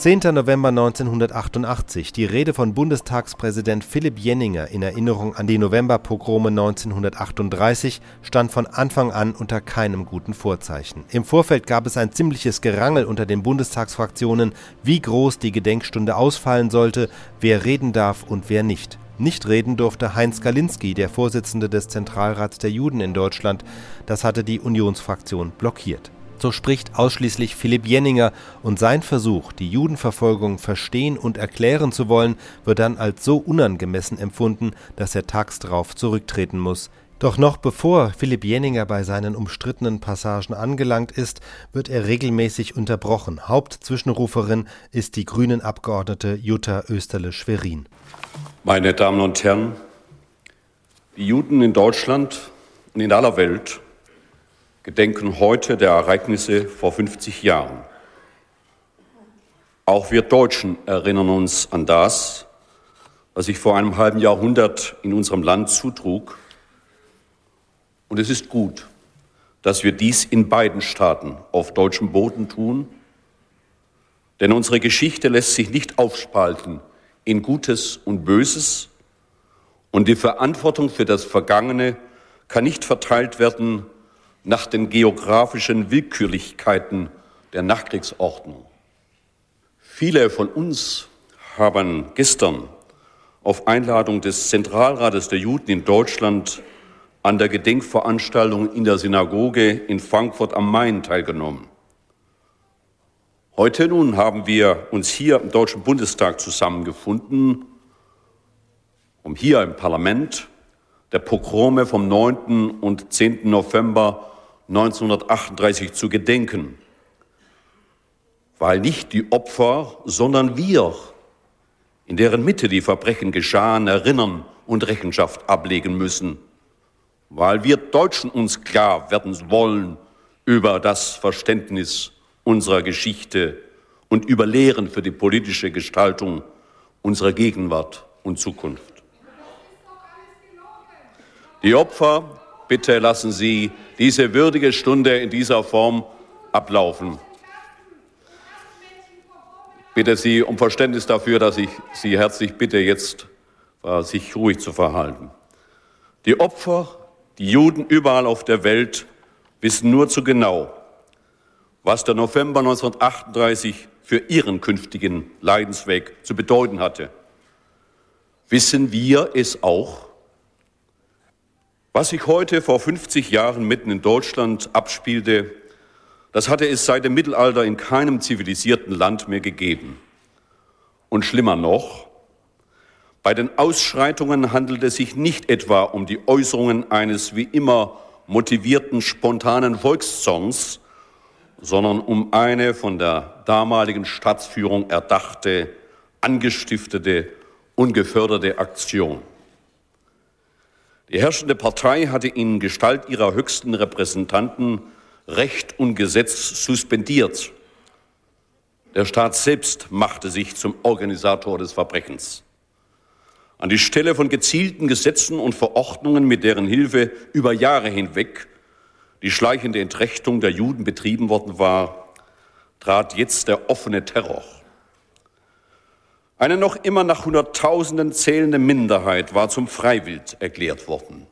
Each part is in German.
10. November 1988, die Rede von Bundestagspräsident Philipp Jenninger in Erinnerung an die Novemberpogrome 1938 stand von Anfang an unter keinem guten Vorzeichen. Im Vorfeld gab es ein ziemliches Gerangel unter den Bundestagsfraktionen, wie groß die Gedenkstunde ausfallen sollte, wer reden darf und wer nicht. Nicht reden durfte Heinz Galinski, der Vorsitzende des Zentralrats der Juden in Deutschland. Das hatte die Unionsfraktion blockiert. So spricht ausschließlich Philipp Jenninger und sein Versuch, die Judenverfolgung verstehen und erklären zu wollen, wird dann als so unangemessen empfunden, dass er tags drauf zurücktreten muss. Doch noch bevor Philipp Jenninger bei seinen umstrittenen Passagen angelangt ist, wird er regelmäßig unterbrochen. Hauptzwischenruferin ist die Grünen-Abgeordnete Jutta Österle-Schwerin. Meine Damen und Herren, die Juden in Deutschland und in aller Welt gedenken heute der Ereignisse vor 50 Jahren. Auch wir Deutschen erinnern uns an das, was sich vor einem halben Jahrhundert in unserem Land zutrug. Und es ist gut, dass wir dies in beiden Staaten auf deutschem Boden tun, denn unsere Geschichte lässt sich nicht aufspalten in Gutes und Böses, und die Verantwortung für das Vergangene kann nicht verteilt werden nach den geografischen Willkürlichkeiten der Nachkriegsordnung. Viele von uns haben gestern auf Einladung des Zentralrates der Juden in Deutschland an der Gedenkveranstaltung in der Synagoge in Frankfurt am Main teilgenommen. Heute nun haben wir uns hier im Deutschen Bundestag zusammengefunden, um hier im Parlament der Pogrome vom 9. und 10. November 1938 zu gedenken, weil nicht die Opfer, sondern wir, in deren Mitte die Verbrechen geschahen, erinnern und Rechenschaft ablegen müssen, weil wir Deutschen uns klar werden wollen über das Verständnis unserer Geschichte und über Lehren für die politische Gestaltung unserer Gegenwart und Zukunft. Die Opfer Bitte lassen Sie diese würdige Stunde in dieser Form ablaufen. Bitte Sie um Verständnis dafür, dass ich Sie herzlich bitte, jetzt äh, sich ruhig zu verhalten. Die Opfer, die Juden überall auf der Welt, wissen nur zu genau, was der November 1938 für ihren künftigen Leidensweg zu bedeuten hatte. Wissen wir es auch? Was sich heute vor 50 Jahren mitten in Deutschland abspielte, das hatte es seit dem Mittelalter in keinem zivilisierten Land mehr gegeben. Und schlimmer noch, bei den Ausschreitungen handelt es sich nicht etwa um die Äußerungen eines wie immer motivierten, spontanen Volkszongs, sondern um eine von der damaligen Staatsführung erdachte, angestiftete, ungeförderte Aktion. Die herrschende Partei hatte in Gestalt ihrer höchsten Repräsentanten Recht und Gesetz suspendiert. Der Staat selbst machte sich zum Organisator des Verbrechens. An die Stelle von gezielten Gesetzen und Verordnungen, mit deren Hilfe über Jahre hinweg die schleichende Entrechtung der Juden betrieben worden war, trat jetzt der offene Terror. Eine noch immer nach Hunderttausenden zählende Minderheit war zum Freiwild erklärt worden.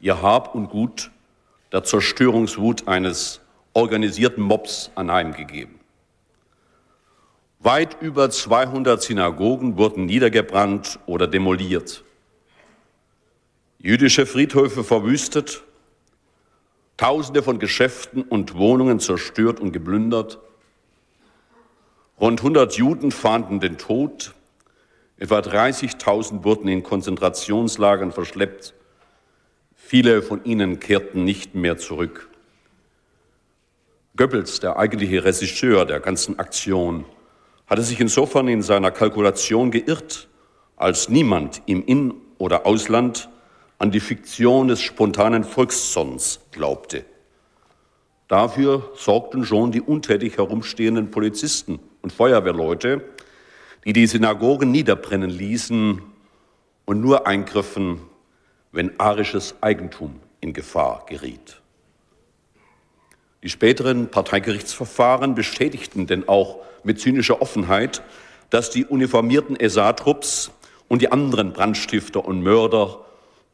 Ihr Hab und Gut der Zerstörungswut eines organisierten Mobs anheimgegeben. Weit über 200 Synagogen wurden niedergebrannt oder demoliert. Jüdische Friedhöfe verwüstet, Tausende von Geschäften und Wohnungen zerstört und geplündert. Rund 100 Juden fahnden den Tod, Etwa 30.000 wurden in Konzentrationslagern verschleppt. Viele von ihnen kehrten nicht mehr zurück. Goebbels, der eigentliche Regisseur der ganzen Aktion, hatte sich insofern in seiner Kalkulation geirrt, als niemand im In- oder Ausland an die Fiktion des spontanen Volkszorns glaubte. Dafür sorgten schon die untätig herumstehenden Polizisten und Feuerwehrleute, die die Synagogen niederbrennen ließen und nur eingriffen, wenn arisches Eigentum in Gefahr geriet. Die späteren Parteigerichtsverfahren bestätigten denn auch mit zynischer Offenheit, dass die uniformierten SA-Trupps und die anderen Brandstifter und Mörder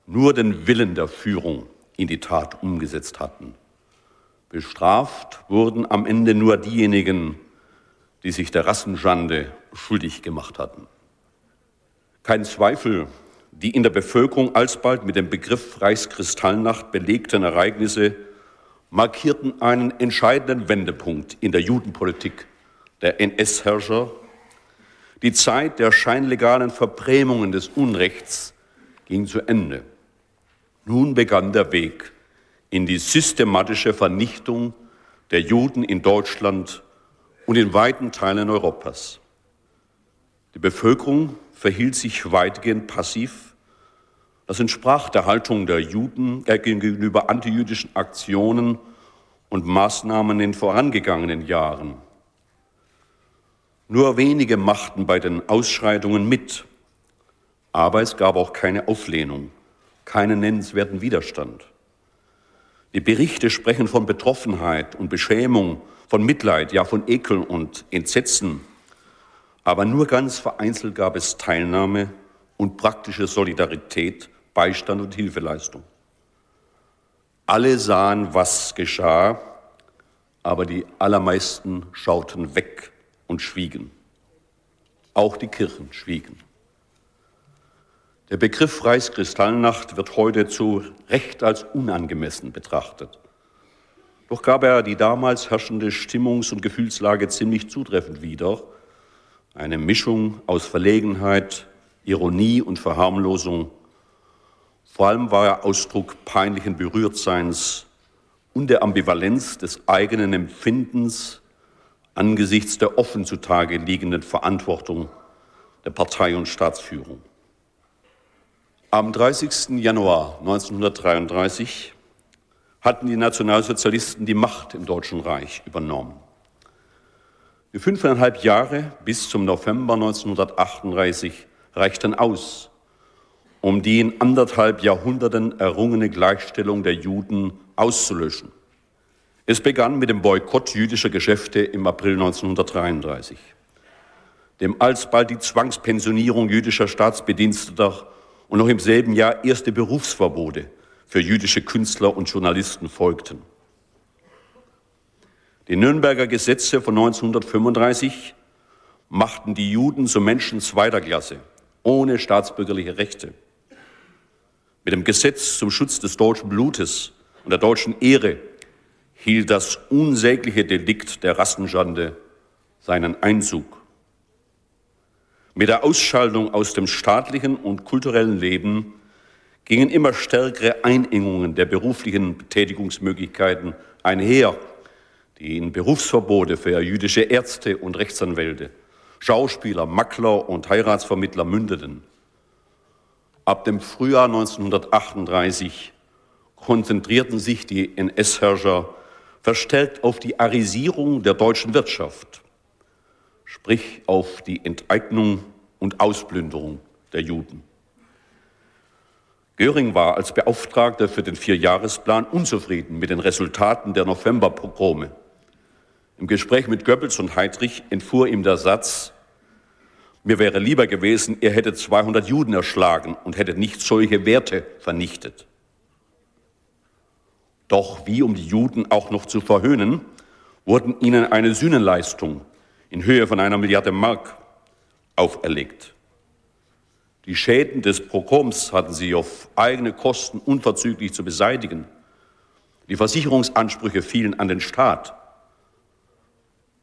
nur den Willen der Führung in die Tat umgesetzt hatten. Bestraft wurden am Ende nur diejenigen, die sich der Rassenschande schuldig gemacht hatten. Kein Zweifel, die in der Bevölkerung alsbald mit dem Begriff Reichskristallnacht belegten Ereignisse markierten einen entscheidenden Wendepunkt in der Judenpolitik der NS-Herrscher. Die Zeit der scheinlegalen Verbrämungen des Unrechts ging zu Ende. Nun begann der Weg in die systematische Vernichtung der Juden in Deutschland und in weiten Teilen Europas. Die Bevölkerung verhielt sich weitgehend passiv. Das entsprach der Haltung der Juden äh, gegenüber antijüdischen Aktionen und Maßnahmen in vorangegangenen Jahren. Nur wenige machten bei den Ausschreitungen mit, aber es gab auch keine Auflehnung, keinen nennenswerten Widerstand. Die Berichte sprechen von Betroffenheit und Beschämung, von Mitleid, ja von Ekel und Entsetzen. Aber nur ganz vereinzelt gab es Teilnahme und praktische Solidarität, Beistand und Hilfeleistung. Alle sahen, was geschah, aber die allermeisten schauten weg und schwiegen. Auch die Kirchen schwiegen. Der Begriff Reichskristallnacht wird heute zu Recht als unangemessen betrachtet. Doch gab er die damals herrschende Stimmungs- und Gefühlslage ziemlich zutreffend wieder. Eine Mischung aus Verlegenheit, Ironie und Verharmlosung. Vor allem war er Ausdruck peinlichen Berührtseins und der Ambivalenz des eigenen Empfindens angesichts der offen zutage liegenden Verantwortung der Partei und Staatsführung. Am 30. Januar 1933 hatten die Nationalsozialisten die Macht im Deutschen Reich übernommen. Die fünfeinhalb Jahre bis zum November 1938 reichten aus, um die in anderthalb Jahrhunderten errungene Gleichstellung der Juden auszulöschen. Es begann mit dem Boykott jüdischer Geschäfte im April 1933, dem alsbald die Zwangspensionierung jüdischer Staatsbediensteter und noch im selben Jahr erste Berufsverbote für jüdische Künstler und Journalisten folgten. Die Nürnberger Gesetze von 1935 machten die Juden zu Menschen zweiter Klasse, ohne staatsbürgerliche Rechte. Mit dem Gesetz zum Schutz des deutschen Blutes und der deutschen Ehre hielt das unsägliche Delikt der Rassenschande seinen Einzug. Mit der Ausschaltung aus dem staatlichen und kulturellen Leben gingen immer stärkere Einengungen der beruflichen Betätigungsmöglichkeiten einher, die in Berufsverbote für jüdische Ärzte und Rechtsanwälte, Schauspieler, Makler und Heiratsvermittler mündeten. Ab dem Frühjahr 1938 konzentrierten sich die NS-Herrscher verstärkt auf die Arisierung der deutschen Wirtschaft sprich auf die Enteignung und Ausplünderung der Juden. Göring war als Beauftragter für den Vierjahresplan unzufrieden mit den Resultaten der Novemberpogrome. Im Gespräch mit Goebbels und Heydrich entfuhr ihm der Satz, mir wäre lieber gewesen, er hätte 200 Juden erschlagen und hätte nicht solche Werte vernichtet. Doch wie um die Juden auch noch zu verhöhnen, wurden ihnen eine Sühnenleistung in Höhe von einer Milliarde Mark auferlegt. Die Schäden des Prokoms hatten sie auf eigene Kosten unverzüglich zu beseitigen. Die Versicherungsansprüche fielen an den Staat.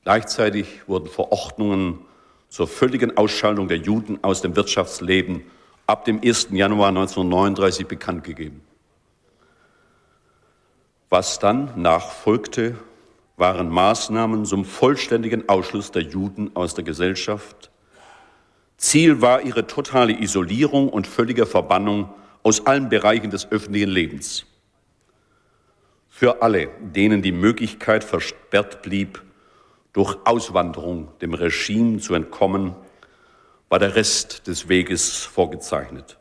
Gleichzeitig wurden Verordnungen zur völligen Ausschaltung der Juden aus dem Wirtschaftsleben ab dem 1. Januar 1939 bekannt gegeben. Was dann nachfolgte, waren Maßnahmen zum vollständigen Ausschluss der Juden aus der Gesellschaft. Ziel war ihre totale Isolierung und völlige Verbannung aus allen Bereichen des öffentlichen Lebens. Für alle, denen die Möglichkeit versperrt blieb, durch Auswanderung dem Regime zu entkommen, war der Rest des Weges vorgezeichnet.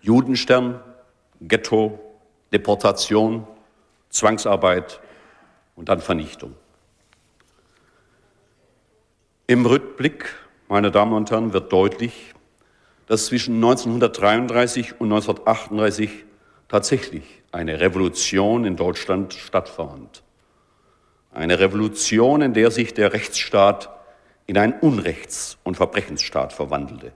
Judenstern, Ghetto, Deportation, Zwangsarbeit, und dann Vernichtung. Im Rückblick, meine Damen und Herren, wird deutlich, dass zwischen 1933 und 1938 tatsächlich eine Revolution in Deutschland stattfand. Eine Revolution, in der sich der Rechtsstaat in einen Unrechts- und Verbrechensstaat verwandelte,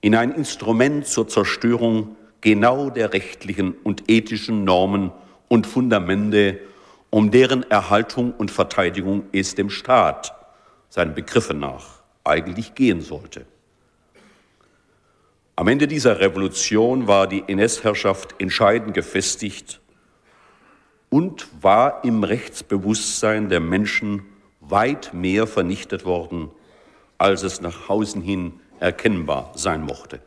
in ein Instrument zur Zerstörung genau der rechtlichen und ethischen Normen und Fundamente, um deren Erhaltung und Verteidigung es dem Staat, seinen Begriffen nach, eigentlich gehen sollte. Am Ende dieser Revolution war die NS-Herrschaft entscheidend gefestigt und war im Rechtsbewusstsein der Menschen weit mehr vernichtet worden, als es nach außen hin erkennbar sein mochte.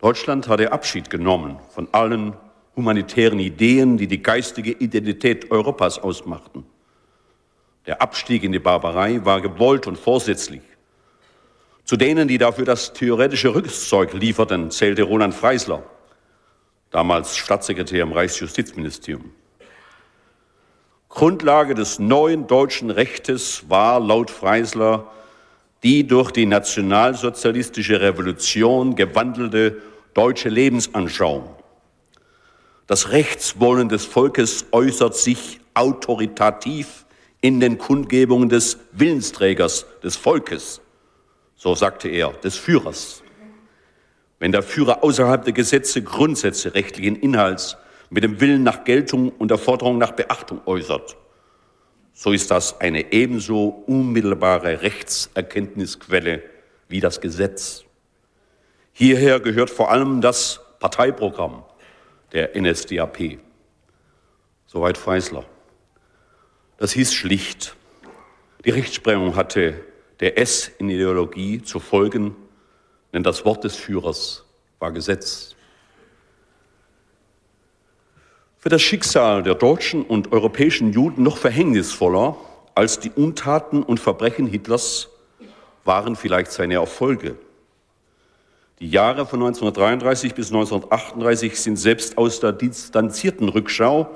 Deutschland hatte Abschied genommen von allen humanitären Ideen, die die geistige Identität Europas ausmachten. Der Abstieg in die Barbarei war gewollt und vorsätzlich. Zu denen, die dafür das theoretische Rüstzeug lieferten, zählte Roland Freisler, damals Staatssekretär im Reichsjustizministerium. Grundlage des neuen deutschen Rechtes war laut Freisler die durch die nationalsozialistische Revolution gewandelte deutsche Lebensanschauung. Das Rechtswollen des Volkes äußert sich autoritativ in den Kundgebungen des Willensträgers, des Volkes, so sagte er, des Führers. Wenn der Führer außerhalb der Gesetze Grundsätze rechtlichen Inhalts mit dem Willen nach Geltung und der Forderung nach Beachtung äußert, so ist das eine ebenso unmittelbare Rechtserkenntnisquelle wie das Gesetz. Hierher gehört vor allem das Parteiprogramm der NSDAP. Soweit Freisler. Das hieß schlicht, die Rechtsprechung hatte der S in Ideologie zu folgen, denn das Wort des Führers war Gesetz. Für das Schicksal der deutschen und europäischen Juden noch verhängnisvoller als die Untaten und Verbrechen Hitlers waren vielleicht seine Erfolge. Die Jahre von 1933 bis 1938 sind selbst aus der distanzierten Rückschau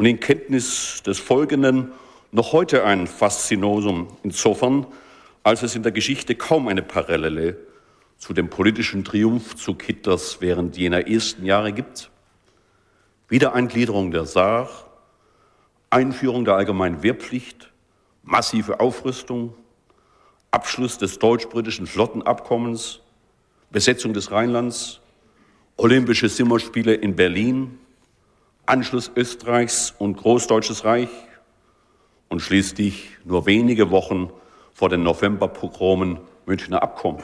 und in Kenntnis des Folgenden noch heute ein Faszinosum, insofern, als es in der Geschichte kaum eine Parallele zu dem politischen Triumphzug Hitlers während jener ersten Jahre gibt. Wiedereingliederung der Saar, Einführung der allgemeinen Wehrpflicht, massive Aufrüstung, Abschluss des deutsch-britischen Flottenabkommens, Besetzung des Rheinlands, Olympische Simmerspiele in Berlin, Anschluss Österreichs und Großdeutsches Reich und schließlich nur wenige Wochen vor den Novemberpogromen Münchner Abkommen.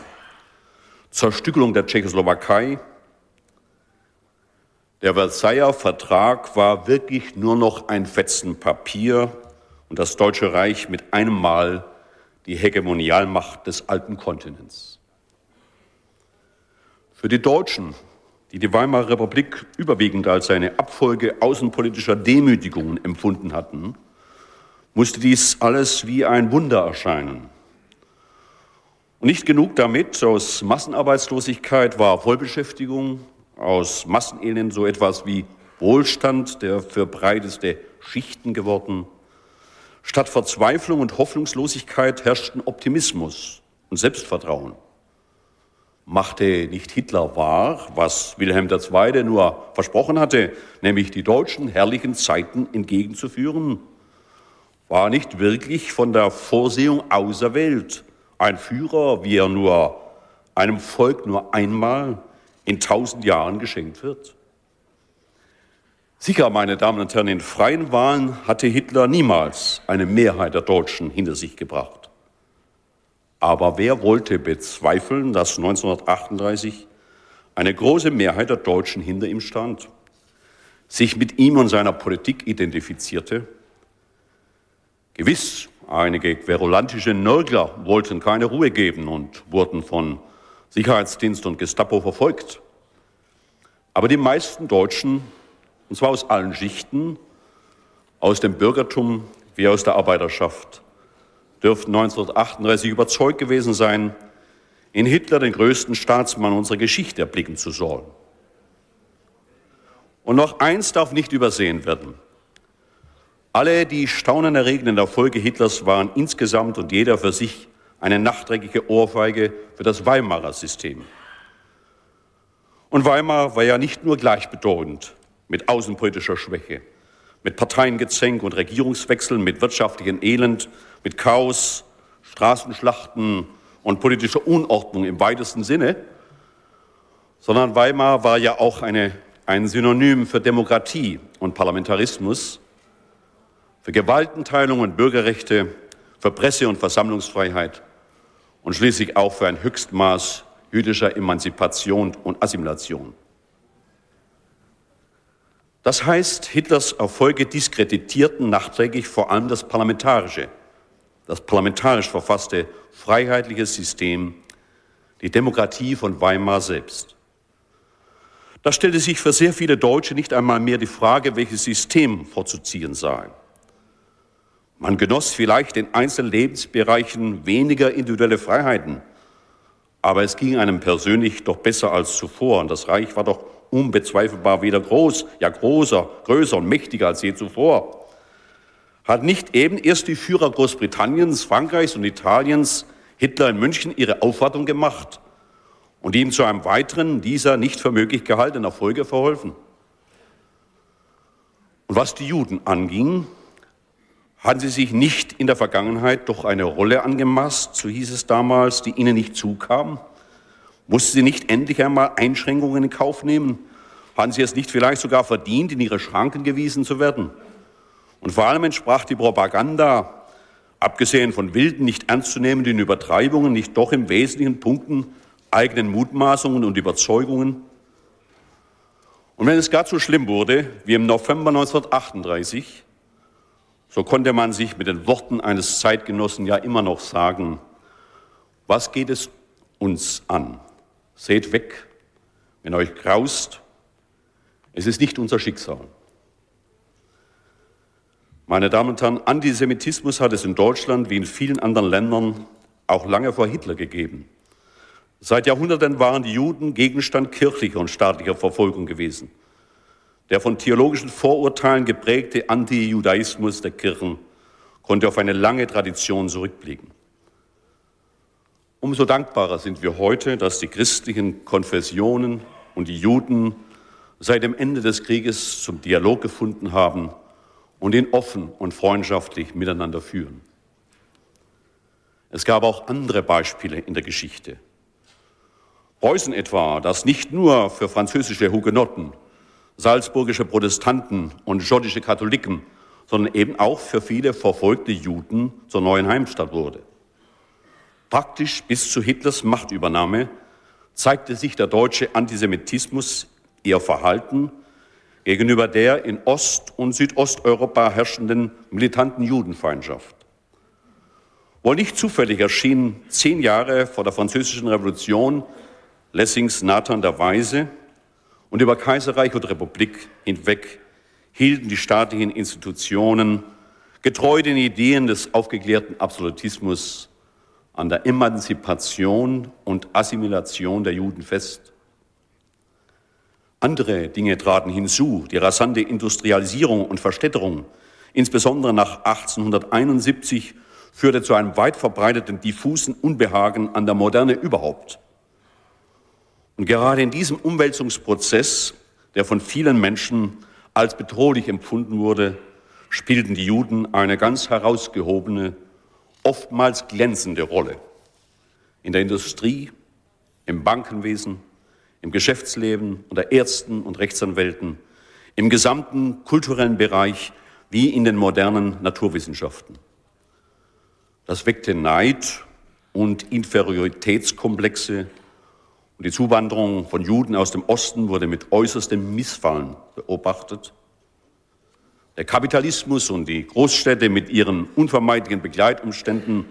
Zerstückelung der Tschechoslowakei, der Versailler Vertrag war wirklich nur noch ein Fetzen Papier und das Deutsche Reich mit einem Mal die Hegemonialmacht des alten Kontinents. Für die Deutschen, die die Weimarer Republik überwiegend als eine Abfolge außenpolitischer Demütigungen empfunden hatten, musste dies alles wie ein Wunder erscheinen. Und nicht genug damit, aus Massenarbeitslosigkeit war Vollbeschäftigung, aus Massenelend so etwas wie Wohlstand, der für breiteste Schichten geworden. Statt Verzweiflung und Hoffnungslosigkeit herrschten Optimismus und Selbstvertrauen. Machte nicht Hitler wahr, was Wilhelm II. nur versprochen hatte, nämlich die deutschen herrlichen Zeiten entgegenzuführen? War nicht wirklich von der Vorsehung auserwählt, ein Führer, wie er nur einem Volk nur einmal in tausend Jahren geschenkt wird. Sicher, meine Damen und Herren, in freien Wahlen hatte Hitler niemals eine Mehrheit der Deutschen hinter sich gebracht. Aber wer wollte bezweifeln, dass 1938 eine große Mehrheit der Deutschen hinter ihm stand, sich mit ihm und seiner Politik identifizierte? Gewiss, einige querulantische Nörgler wollten keine Ruhe geben und wurden von Sicherheitsdienst und Gestapo verfolgt. Aber die meisten Deutschen, und zwar aus allen Schichten, aus dem Bürgertum wie aus der Arbeiterschaft, dürften 1938 überzeugt gewesen sein, in Hitler den größten Staatsmann unserer Geschichte erblicken zu sollen. Und noch eins darf nicht übersehen werden. Alle die staunenerregenden Erfolge Hitlers waren insgesamt und jeder für sich eine nachträgliche Ohrfeige für das Weimarer System. Und Weimar war ja nicht nur gleichbedeutend mit außenpolitischer Schwäche, mit Parteiengezänk und Regierungswechseln, mit wirtschaftlichem Elend, mit Chaos, Straßenschlachten und politischer Unordnung im weitesten Sinne, sondern Weimar war ja auch eine, ein Synonym für Demokratie und Parlamentarismus, für Gewaltenteilung und Bürgerrechte, für Presse- und Versammlungsfreiheit und schließlich auch für ein Höchstmaß jüdischer Emanzipation und Assimilation. Das heißt, Hitlers Erfolge diskreditierten nachträglich vor allem das parlamentarische, das parlamentarisch verfasste freiheitliche System, die Demokratie von Weimar selbst. Da stellte sich für sehr viele Deutsche nicht einmal mehr die Frage, welches System vorzuziehen sei. Man genoss vielleicht in einzelnen Lebensbereichen weniger individuelle Freiheiten, aber es ging einem persönlich doch besser als zuvor und das Reich war doch unbezweifelbar wieder groß, ja großer, größer und mächtiger als je zuvor. Hat nicht eben erst die Führer Großbritanniens, Frankreichs und Italiens Hitler in München ihre Aufwartung gemacht und ihm zu einem weiteren dieser nicht für möglich gehaltenen Erfolge verholfen? Und was die Juden anging, hatten sie sich nicht in der Vergangenheit doch eine Rolle angemaßt, so hieß es damals, die ihnen nicht zukam? Mussten sie nicht endlich einmal Einschränkungen in Kauf nehmen? Hatten sie es nicht vielleicht sogar verdient, in ihre Schranken gewiesen zu werden? Und vor allem entsprach die Propaganda, abgesehen von wilden, nicht ernstzunehmenden Übertreibungen, nicht doch im wesentlichen Punkten eigenen Mutmaßungen und Überzeugungen? Und wenn es gar so schlimm wurde, wie im November 1938, so konnte man sich mit den Worten eines Zeitgenossen ja immer noch sagen, was geht es uns an? Seht weg, wenn euch graust, es ist nicht unser Schicksal. Meine Damen und Herren, Antisemitismus hat es in Deutschland wie in vielen anderen Ländern auch lange vor Hitler gegeben. Seit Jahrhunderten waren die Juden Gegenstand kirchlicher und staatlicher Verfolgung gewesen. Der von theologischen Vorurteilen geprägte Anti-Judaismus der Kirchen konnte auf eine lange Tradition zurückblicken. Umso dankbarer sind wir heute, dass die christlichen Konfessionen und die Juden seit dem Ende des Krieges zum Dialog gefunden haben und ihn offen und freundschaftlich miteinander führen. Es gab auch andere Beispiele in der Geschichte. Preußen etwa, das nicht nur für französische Hugenotten salzburgische Protestanten und schottische Katholiken, sondern eben auch für viele verfolgte Juden zur neuen Heimstatt wurde. Praktisch bis zu Hitlers Machtübernahme zeigte sich der deutsche Antisemitismus ihr Verhalten gegenüber der in Ost- und Südosteuropa herrschenden militanten Judenfeindschaft. Wohl nicht zufällig erschien zehn Jahre vor der Französischen Revolution Lessings Nathan der Weise, und über Kaiserreich und Republik hinweg hielten die staatlichen Institutionen getreu den Ideen des aufgeklärten Absolutismus an der Emanzipation und Assimilation der Juden fest. Andere Dinge traten hinzu, die rasante Industrialisierung und Verstädterung, insbesondere nach 1871, führte zu einem weit verbreiteten diffusen Unbehagen an der Moderne überhaupt. Und gerade in diesem Umwälzungsprozess, der von vielen Menschen als bedrohlich empfunden wurde, spielten die Juden eine ganz herausgehobene, oftmals glänzende Rolle. In der Industrie, im Bankenwesen, im Geschäftsleben unter Ärzten und Rechtsanwälten, im gesamten kulturellen Bereich wie in den modernen Naturwissenschaften. Das weckte Neid und Inferioritätskomplexe und die Zuwanderung von Juden aus dem Osten wurde mit äußerstem Missfallen beobachtet. Der Kapitalismus und die Großstädte mit ihren unvermeidlichen Begleitumständen,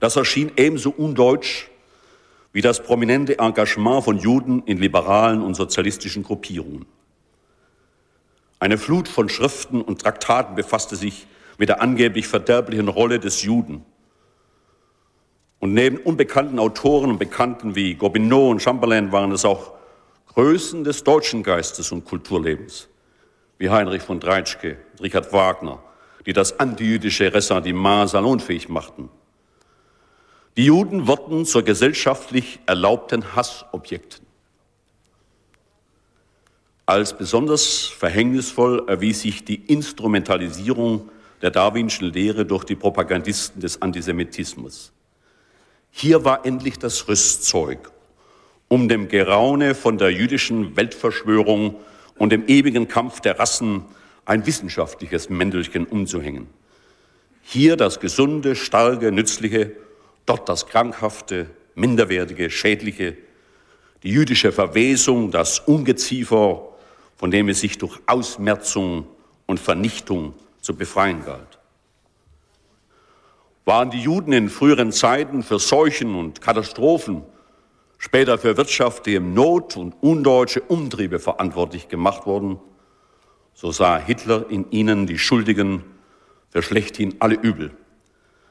das erschien ebenso undeutsch wie das prominente Engagement von Juden in liberalen und sozialistischen Gruppierungen. Eine Flut von Schriften und Traktaten befasste sich mit der angeblich verderblichen Rolle des Juden und neben unbekannten Autoren und Bekannten wie Gobineau und Chamberlain waren es auch Größen des deutschen Geistes und Kulturlebens, wie Heinrich von Dreitschke, Richard Wagner, die das antijüdische Ressentiment salonfähig machten. Die Juden wurden zur gesellschaftlich erlaubten Hassobjekten. Als besonders verhängnisvoll erwies sich die Instrumentalisierung der darwinschen Lehre durch die Propagandisten des Antisemitismus. Hier war endlich das Rüstzeug, um dem Geraune von der jüdischen Weltverschwörung und dem ewigen Kampf der Rassen ein wissenschaftliches Mäntelchen umzuhängen. Hier das Gesunde, Starke, Nützliche, dort das Krankhafte, Minderwertige, Schädliche, die jüdische Verwesung, das Ungeziefer, von dem es sich durch Ausmerzung und Vernichtung zu befreien galt. Waren die Juden in früheren Zeiten für Seuchen und Katastrophen, später für wirtschaftliche Not und undeutsche Umtriebe verantwortlich gemacht worden, so sah Hitler in ihnen die Schuldigen für schlechthin alle Übel.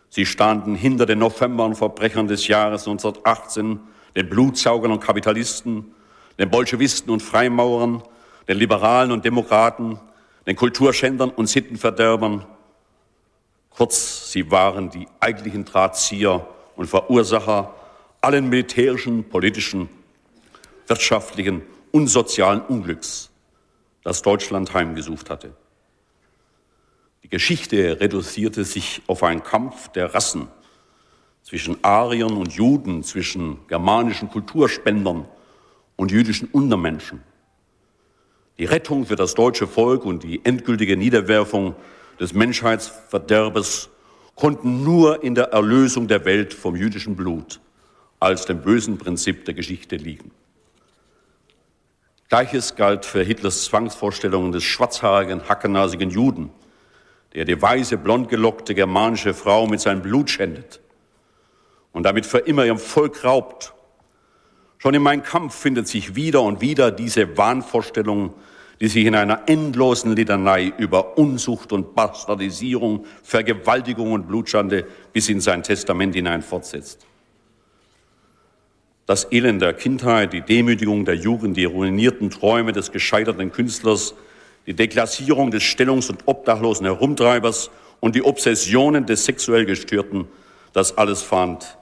Sie standen hinter den November- und Verbrechern des Jahres 1918, den Blutsaugern und Kapitalisten, den Bolschewisten und Freimaurern, den Liberalen und Demokraten, den Kulturschändern und Sittenverderbern. Kurz, sie waren die eigentlichen Drahtzieher und Verursacher allen militärischen, politischen, wirtschaftlichen und sozialen Unglücks das Deutschland heimgesucht hatte. Die Geschichte reduzierte sich auf einen Kampf der Rassen zwischen Ariern und Juden, zwischen germanischen Kulturspendern und jüdischen Untermenschen. Die Rettung für das deutsche Volk und die endgültige Niederwerfung des Menschheitsverderbes konnten nur in der Erlösung der Welt vom jüdischen Blut als dem bösen Prinzip der Geschichte liegen. Gleiches galt für Hitlers Zwangsvorstellungen des schwarzhaarigen, hackennasigen Juden, der die weiße, blondgelockte germanische Frau mit seinem Blut schändet und damit für immer ihrem Volk raubt. Schon in meinem Kampf findet sich wieder und wieder diese Wahnvorstellung, die sich in einer endlosen Litanei über Unzucht und Bastardisierung, Vergewaltigung und Blutschande bis in sein Testament hinein fortsetzt das Elend der Kindheit, die Demütigung der Jugend, die ruinierten Träume des gescheiterten Künstlers, die Deklassierung des stellungs- und obdachlosen Herumtreibers und die Obsessionen des sexuell Gestörten, das alles fand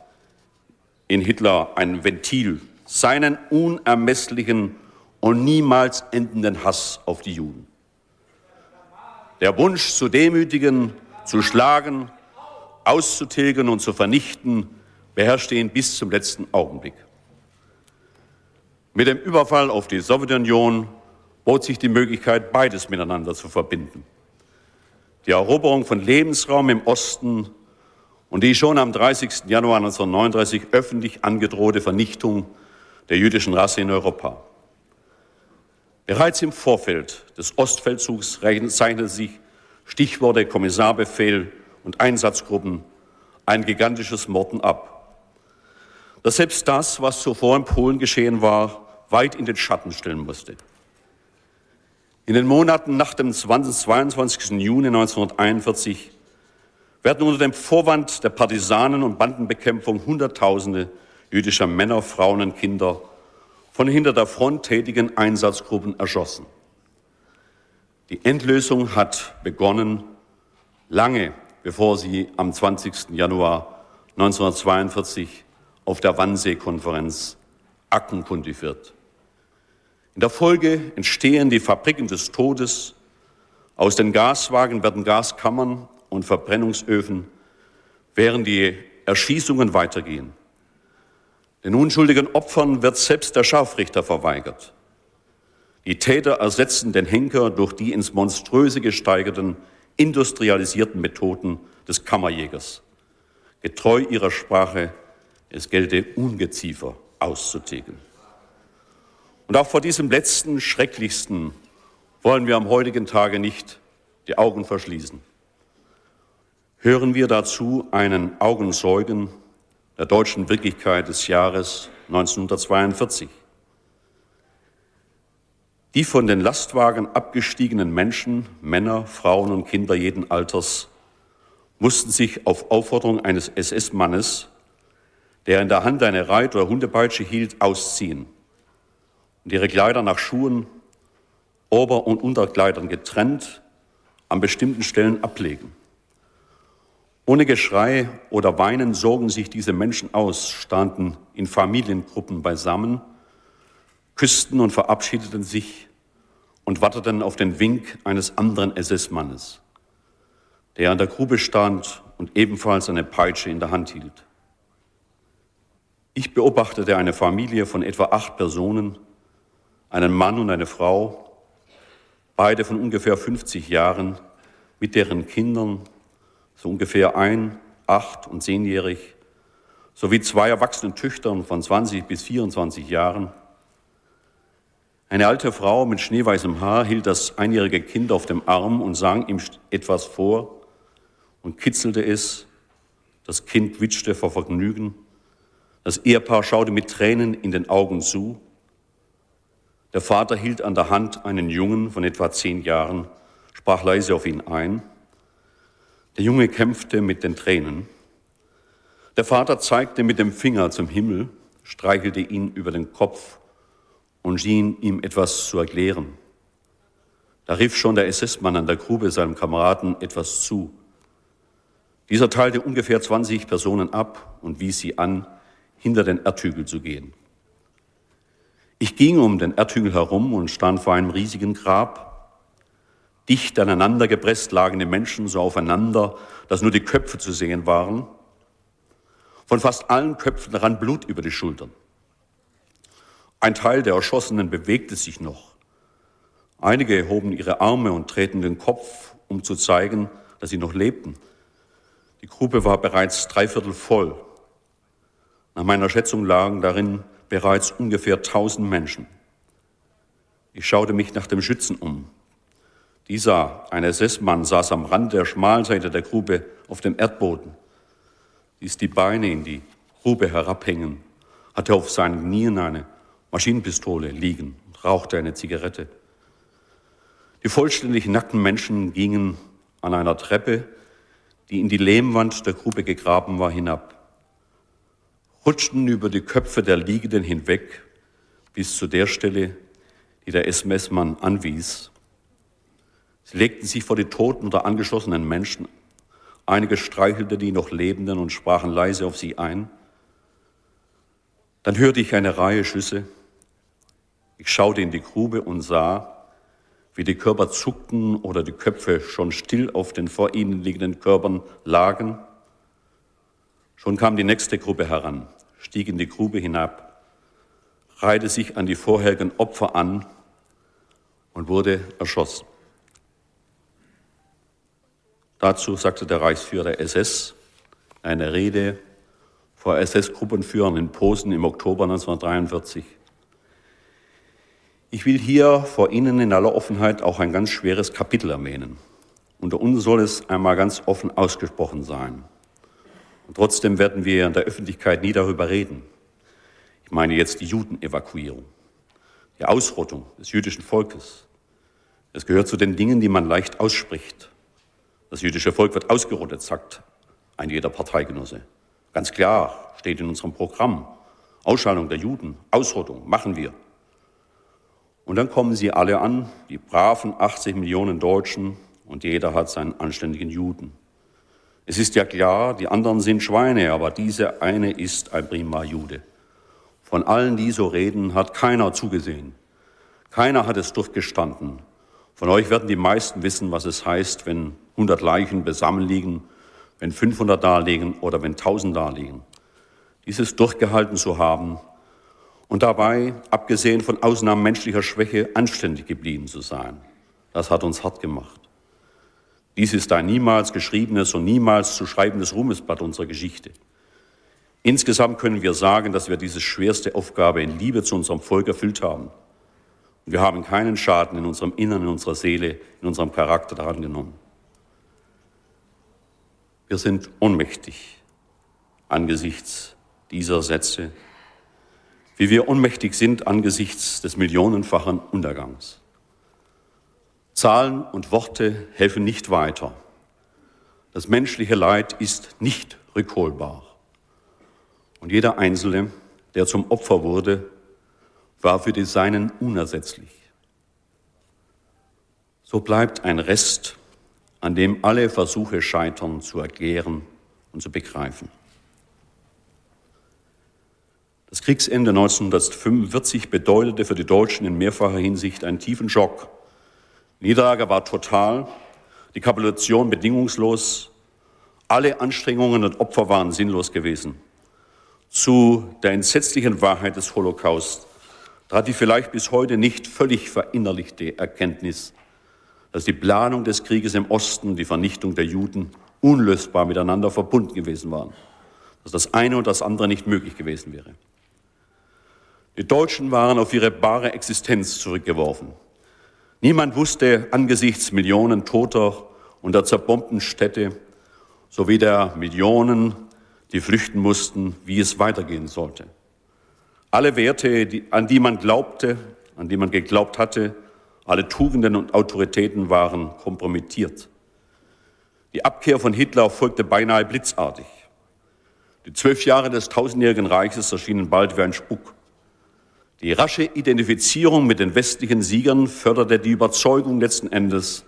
in Hitler ein Ventil, seinen unermesslichen und niemals endenden Hass auf die Juden. Der Wunsch zu demütigen, zu schlagen, auszutilgen und zu vernichten beherrschte ihn bis zum letzten Augenblick. Mit dem Überfall auf die Sowjetunion bot sich die Möglichkeit, beides miteinander zu verbinden. Die Eroberung von Lebensraum im Osten und die schon am 30. Januar 1939 öffentlich angedrohte Vernichtung der jüdischen Rasse in Europa. Bereits im Vorfeld des Ostfeldzugs zeichnete sich Stichworte Kommissarbefehl und Einsatzgruppen ein gigantisches Morden ab dass selbst das, was zuvor in Polen geschehen war, weit in den Schatten stellen musste. In den Monaten nach dem 20, 22. Juni 1941 werden unter dem Vorwand der Partisanen- und Bandenbekämpfung Hunderttausende jüdischer Männer, Frauen und Kinder von hinter der Front tätigen Einsatzgruppen erschossen. Die Endlösung hat begonnen, lange bevor sie am 20. Januar 1942 auf der Wannsee-Konferenz aktenkundig wird. In der Folge entstehen die Fabriken des Todes. Aus den Gaswagen werden Gaskammern und Verbrennungsöfen, während die Erschießungen weitergehen. Den unschuldigen Opfern wird selbst der Scharfrichter verweigert. Die Täter ersetzen den Henker durch die ins Monströse gesteigerten, industrialisierten Methoden des Kammerjägers. Getreu ihrer Sprache es gelte Ungeziefer auszutilgen. Und auch vor diesem letzten, schrecklichsten wollen wir am heutigen Tage nicht die Augen verschließen. Hören wir dazu einen Augenzeugen der deutschen Wirklichkeit des Jahres 1942. Die von den Lastwagen abgestiegenen Menschen, Männer, Frauen und Kinder jeden Alters, mussten sich auf Aufforderung eines SS-Mannes der in der Hand eine Reit- oder Hundepeitsche hielt, ausziehen und ihre Kleider nach Schuhen, Ober- und Unterkleidern getrennt an bestimmten Stellen ablegen. Ohne Geschrei oder Weinen sorgen sich diese Menschen aus, standen in Familiengruppen beisammen, küssten und verabschiedeten sich und warteten auf den Wink eines anderen SS-Mannes, der an der Grube stand und ebenfalls eine Peitsche in der Hand hielt. Ich beobachtete eine Familie von etwa acht Personen, einen Mann und eine Frau, beide von ungefähr 50 Jahren, mit deren Kindern so ungefähr ein, acht und zehnjährig, sowie zwei erwachsenen Töchtern von 20 bis 24 Jahren. Eine alte Frau mit schneeweißem Haar hielt das einjährige Kind auf dem Arm und sang ihm etwas vor und kitzelte es. Das Kind witschte vor Vergnügen. Das Ehepaar schaute mit Tränen in den Augen zu. Der Vater hielt an der Hand einen Jungen von etwa zehn Jahren, sprach leise auf ihn ein. Der Junge kämpfte mit den Tränen. Der Vater zeigte mit dem Finger zum Himmel, streichelte ihn über den Kopf und schien ihm etwas zu erklären. Da rief schon der SS-Mann an der Grube seinem Kameraden etwas zu. Dieser teilte ungefähr 20 Personen ab und wies sie an, hinter den Erdhügel zu gehen. Ich ging um den Erdhügel herum und stand vor einem riesigen Grab, Dicht aneinander gepresst lagen die Menschen so aufeinander, dass nur die Köpfe zu sehen waren. Von fast allen Köpfen rann Blut über die Schultern. Ein Teil der Erschossenen bewegte sich noch. Einige hoben ihre Arme und drehten den Kopf, um zu zeigen, dass sie noch lebten. Die Grube war bereits dreiviertel voll. Nach meiner Schätzung lagen darin bereits ungefähr tausend Menschen. Ich schaute mich nach dem Schützen um. Dieser, ein SS-Mann, saß am Rand der Schmalseite der Grube auf dem Erdboden, ließ die Beine in die Grube herabhängen, hatte auf seinen Knien eine Maschinenpistole liegen und rauchte eine Zigarette. Die vollständig nackten Menschen gingen an einer Treppe, die in die Lehmwand der Grube gegraben war, hinab, rutschten über die Köpfe der Liegenden hinweg bis zu der Stelle, die der SS-Mann anwies Sie legten sich vor die toten oder angeschlossenen Menschen. Einige streichelte die noch Lebenden und sprachen leise auf sie ein. Dann hörte ich eine Reihe Schüsse. Ich schaute in die Grube und sah, wie die Körper zuckten oder die Köpfe schon still auf den vor ihnen liegenden Körpern lagen. Schon kam die nächste Gruppe heran, stieg in die Grube hinab, reihte sich an die vorherigen Opfer an und wurde erschossen. Dazu sagte der Reichsführer der SS eine Rede vor SS-Gruppenführern in Posen im Oktober 1943. Ich will hier vor Ihnen in aller Offenheit auch ein ganz schweres Kapitel erwähnen. Unter uns soll es einmal ganz offen ausgesprochen sein. Und trotzdem werden wir in der Öffentlichkeit nie darüber reden. Ich meine jetzt die Judenevakuierung, die Ausrottung des jüdischen Volkes. Es gehört zu den Dingen, die man leicht ausspricht. Das jüdische Volk wird ausgerottet, sagt ein jeder Parteigenosse. Ganz klar steht in unserem Programm. Ausschaltung der Juden, Ausrottung machen wir. Und dann kommen sie alle an, die braven 80 Millionen Deutschen, und jeder hat seinen anständigen Juden. Es ist ja klar, die anderen sind Schweine, aber diese eine ist ein prima Jude. Von allen, die so reden, hat keiner zugesehen. Keiner hat es durchgestanden. Von euch werden die meisten wissen, was es heißt, wenn 100 Leichen beisammen liegen, wenn 500 da liegen oder wenn 1000 da liegen. Dieses durchgehalten zu haben und dabei, abgesehen von Ausnahmen menschlicher Schwäche, anständig geblieben zu sein, das hat uns hart gemacht. Dies ist ein niemals geschriebenes und niemals zu schreibendes Ruhmesblatt unserer Geschichte. Insgesamt können wir sagen, dass wir diese schwerste Aufgabe in Liebe zu unserem Volk erfüllt haben. Und wir haben keinen Schaden in unserem Innern, in unserer Seele, in unserem Charakter daran genommen. Wir sind ohnmächtig angesichts dieser Sätze, wie wir ohnmächtig sind angesichts des millionenfachen Untergangs. Zahlen und Worte helfen nicht weiter. Das menschliche Leid ist nicht rückholbar. Und jeder Einzelne, der zum Opfer wurde, war für die Seinen unersetzlich. So bleibt ein Rest an dem alle Versuche scheitern zu erklären, und zu begreifen. Das Kriegsende 1945 bedeutete für die Deutschen in mehrfacher Hinsicht einen tiefen Schock. Niederlage war total, die Kapitulation bedingungslos, alle Anstrengungen und Opfer waren sinnlos gewesen. Zu der entsetzlichen Wahrheit des Holocaust trat die vielleicht bis heute nicht völlig verinnerlichte Erkenntnis, dass die Planung des Krieges im Osten, die Vernichtung der Juden unlösbar miteinander verbunden gewesen waren, dass das eine und das andere nicht möglich gewesen wäre. Die Deutschen waren auf ihre bare Existenz zurückgeworfen. Niemand wusste angesichts Millionen Toter und der zerbombten Städte sowie der Millionen, die flüchten mussten, wie es weitergehen sollte. Alle Werte, die, an die man glaubte, an die man geglaubt hatte, alle Tugenden und Autoritäten waren kompromittiert. Die Abkehr von Hitler folgte beinahe blitzartig. Die zwölf Jahre des tausendjährigen Reiches erschienen bald wie ein Spuk. Die rasche Identifizierung mit den westlichen Siegern förderte die Überzeugung letzten Endes,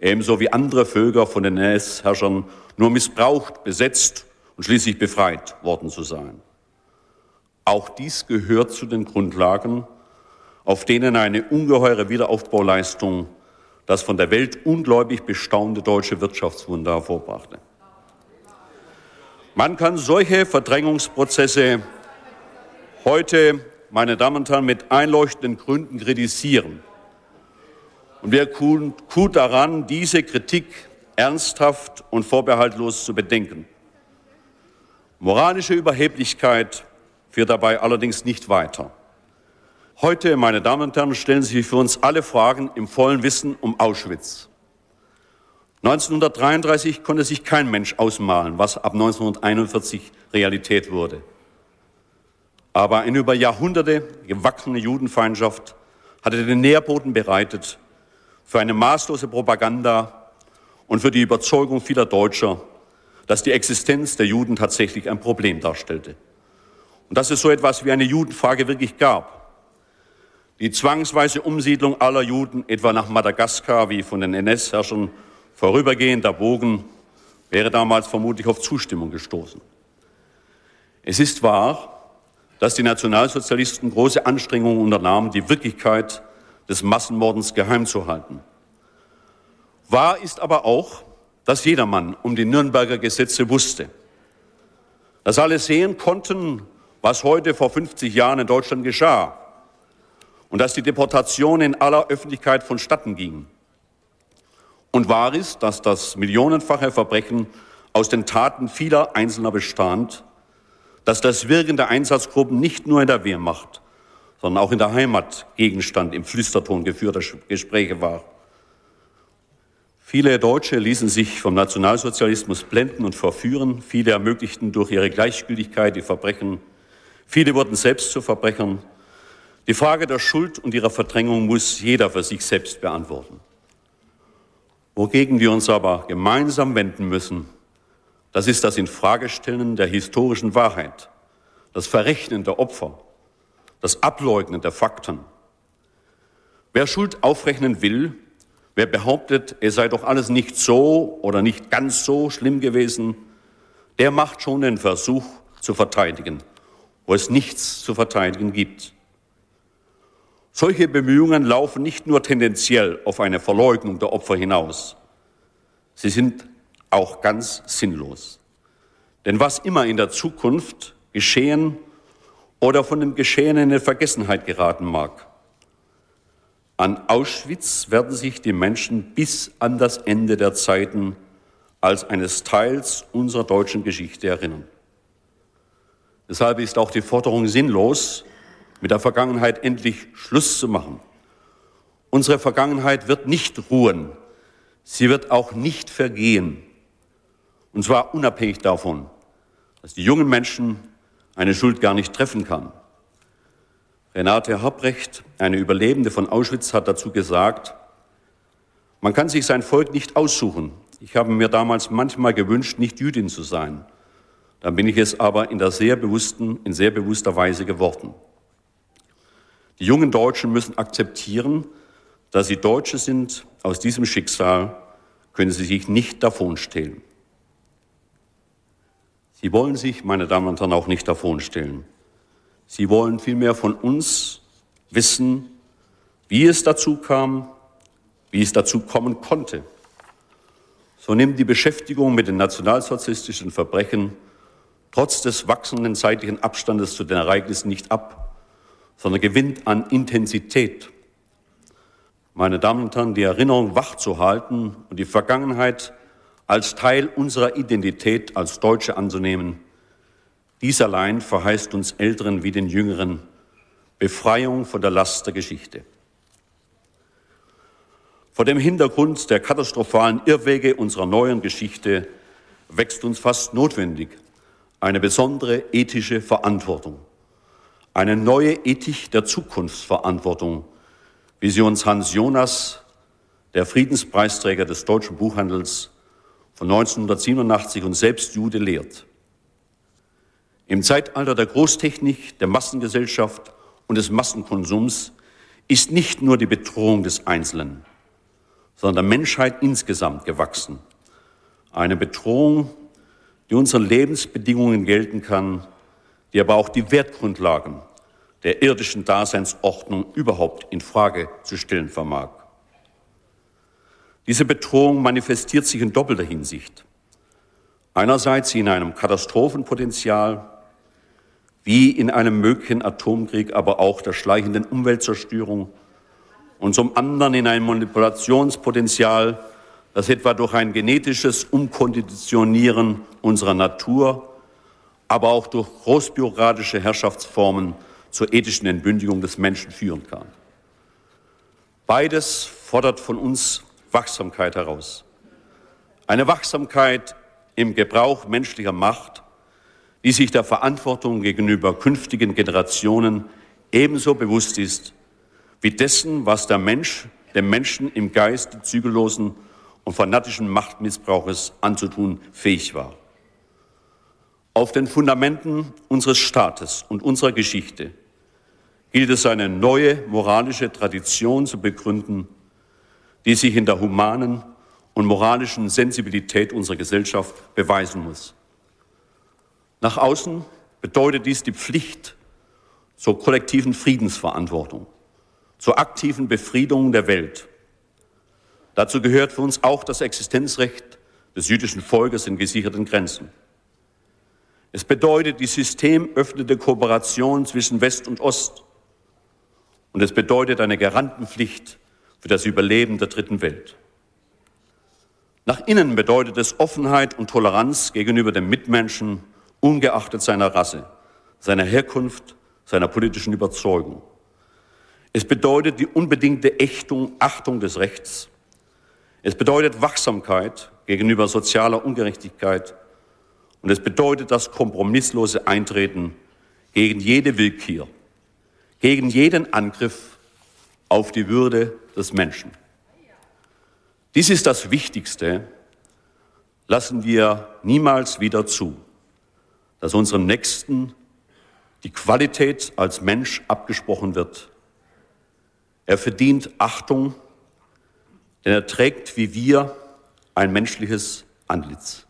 ebenso wie andere Völker von den NS-Herrschern nur missbraucht, besetzt und schließlich befreit worden zu sein. Auch dies gehört zu den Grundlagen, auf denen eine ungeheure Wiederaufbauleistung das von der Welt ungläubig bestaunte deutsche Wirtschaftswunder hervorbrachte. Man kann solche Verdrängungsprozesse heute meine Damen und Herren, mit einleuchtenden Gründen kritisieren. Und wir tun gut daran, diese Kritik ernsthaft und vorbehaltlos zu bedenken. Moralische Überheblichkeit führt dabei allerdings nicht weiter. Heute, meine Damen und Herren, stellen sich für uns alle Fragen im vollen Wissen um Auschwitz. 1933 konnte sich kein Mensch ausmalen, was ab 1941 Realität wurde. Aber eine über Jahrhunderte gewachsene Judenfeindschaft hatte den Nährboden bereitet für eine maßlose Propaganda und für die Überzeugung vieler Deutscher, dass die Existenz der Juden tatsächlich ein Problem darstellte. Und dass es so etwas wie eine Judenfrage wirklich gab. Die zwangsweise Umsiedlung aller Juden etwa nach Madagaskar, wie von den NS-Herrschern vorübergehend erwogen, wäre damals vermutlich auf Zustimmung gestoßen. Es ist wahr, dass die Nationalsozialisten große Anstrengungen unternahmen, die Wirklichkeit des Massenmordens geheim zu halten. Wahr ist aber auch, dass jedermann um die Nürnberger Gesetze wusste. Dass alle sehen konnten, was heute vor 50 Jahren in Deutschland geschah und dass die Deportation in aller Öffentlichkeit vonstatten ging. Und wahr ist, dass das millionenfache Verbrechen aus den Taten vieler Einzelner bestand dass das Wirken der Einsatzgruppen nicht nur in der Wehrmacht, sondern auch in der Heimat Gegenstand im Flüsterton geführter Gespräche war. Viele Deutsche ließen sich vom Nationalsozialismus blenden und verführen. Viele ermöglichten durch ihre Gleichgültigkeit die Verbrechen. Viele wurden selbst zu Verbrechern. Die Frage der Schuld und ihrer Verdrängung muss jeder für sich selbst beantworten. Wogegen wir uns aber gemeinsam wenden müssen, das ist das Infragestellen der historischen Wahrheit, das Verrechnen der Opfer, das Ableugnen der Fakten. Wer Schuld aufrechnen will, wer behauptet, es sei doch alles nicht so oder nicht ganz so schlimm gewesen, der macht schon den Versuch zu verteidigen, wo es nichts zu verteidigen gibt. Solche Bemühungen laufen nicht nur tendenziell auf eine Verleugnung der Opfer hinaus. Sie sind auch ganz sinnlos. Denn was immer in der Zukunft geschehen oder von dem Geschehenen in Vergessenheit geraten mag, an Auschwitz werden sich die Menschen bis an das Ende der Zeiten als eines Teils unserer deutschen Geschichte erinnern. Deshalb ist auch die Forderung sinnlos, mit der Vergangenheit endlich Schluss zu machen. Unsere Vergangenheit wird nicht ruhen, sie wird auch nicht vergehen. Und zwar unabhängig davon, dass die jungen Menschen eine Schuld gar nicht treffen kann. Renate Habrecht, eine Überlebende von Auschwitz, hat dazu gesagt, man kann sich sein Volk nicht aussuchen. Ich habe mir damals manchmal gewünscht, nicht Jüdin zu sein. Dann bin ich es aber in, der sehr bewussten, in sehr bewusster Weise geworden. Die jungen Deutschen müssen akzeptieren, dass sie Deutsche sind. Aus diesem Schicksal können sie sich nicht davonstehlen. Sie wollen sich, meine Damen und Herren, auch nicht davonstellen. Sie wollen vielmehr von uns wissen, wie es dazu kam, wie es dazu kommen konnte. So nimmt die Beschäftigung mit den nationalsozialistischen Verbrechen trotz des wachsenden zeitlichen Abstandes zu den Ereignissen nicht ab, sondern gewinnt an Intensität. Meine Damen und Herren, die Erinnerung wachzuhalten und die Vergangenheit als Teil unserer Identität als Deutsche anzunehmen, dies allein verheißt uns Älteren wie den Jüngeren Befreiung von der Last der Geschichte. Vor dem Hintergrund der katastrophalen Irrwege unserer neuen Geschichte wächst uns fast notwendig eine besondere ethische Verantwortung, eine neue Ethik der Zukunftsverantwortung, wie sie uns Hans Jonas, der Friedenspreisträger des deutschen Buchhandels von 1987 und selbst Jude lehrt. Im Zeitalter der Großtechnik, der Massengesellschaft und des Massenkonsums ist nicht nur die Bedrohung des Einzelnen, sondern der Menschheit insgesamt gewachsen. Eine Bedrohung, die unseren Lebensbedingungen gelten kann, die aber auch die Wertgrundlagen der irdischen Daseinsordnung überhaupt in Frage zu stellen vermag. Diese Bedrohung manifestiert sich in doppelter Hinsicht. Einerseits in einem Katastrophenpotenzial, wie in einem möglichen Atomkrieg, aber auch der schleichenden Umweltzerstörung und zum anderen in einem Manipulationspotenzial, das etwa durch ein genetisches Umkonditionieren unserer Natur, aber auch durch großbürokratische Herrschaftsformen zur ethischen Entbündigung des Menschen führen kann. Beides fordert von uns Wachsamkeit heraus. Eine Wachsamkeit im Gebrauch menschlicher Macht, die sich der Verantwortung gegenüber künftigen Generationen ebenso bewusst ist wie dessen, was der Mensch dem Menschen im Geist zügellosen und fanatischen Machtmissbrauches anzutun fähig war. Auf den Fundamenten unseres Staates und unserer Geschichte gilt es eine neue moralische Tradition zu begründen, die sich in der humanen und moralischen Sensibilität unserer Gesellschaft beweisen muss. Nach außen bedeutet dies die Pflicht zur kollektiven Friedensverantwortung, zur aktiven Befriedung der Welt. Dazu gehört für uns auch das Existenzrecht des jüdischen Volkes in gesicherten Grenzen. Es bedeutet die systemöffnende Kooperation zwischen West und Ost. Und es bedeutet eine Garantenpflicht für das Überleben der dritten Welt. Nach innen bedeutet es Offenheit und Toleranz gegenüber dem Mitmenschen, ungeachtet seiner Rasse, seiner Herkunft, seiner politischen Überzeugung. Es bedeutet die unbedingte Ächtung, Achtung des Rechts. Es bedeutet Wachsamkeit gegenüber sozialer Ungerechtigkeit. Und es bedeutet das kompromisslose Eintreten gegen jede Willkür, gegen jeden Angriff auf die Würde des Menschen. Dies ist das Wichtigste. Lassen wir niemals wieder zu, dass unserem Nächsten die Qualität als Mensch abgesprochen wird. Er verdient Achtung, denn er trägt wie wir ein menschliches Antlitz.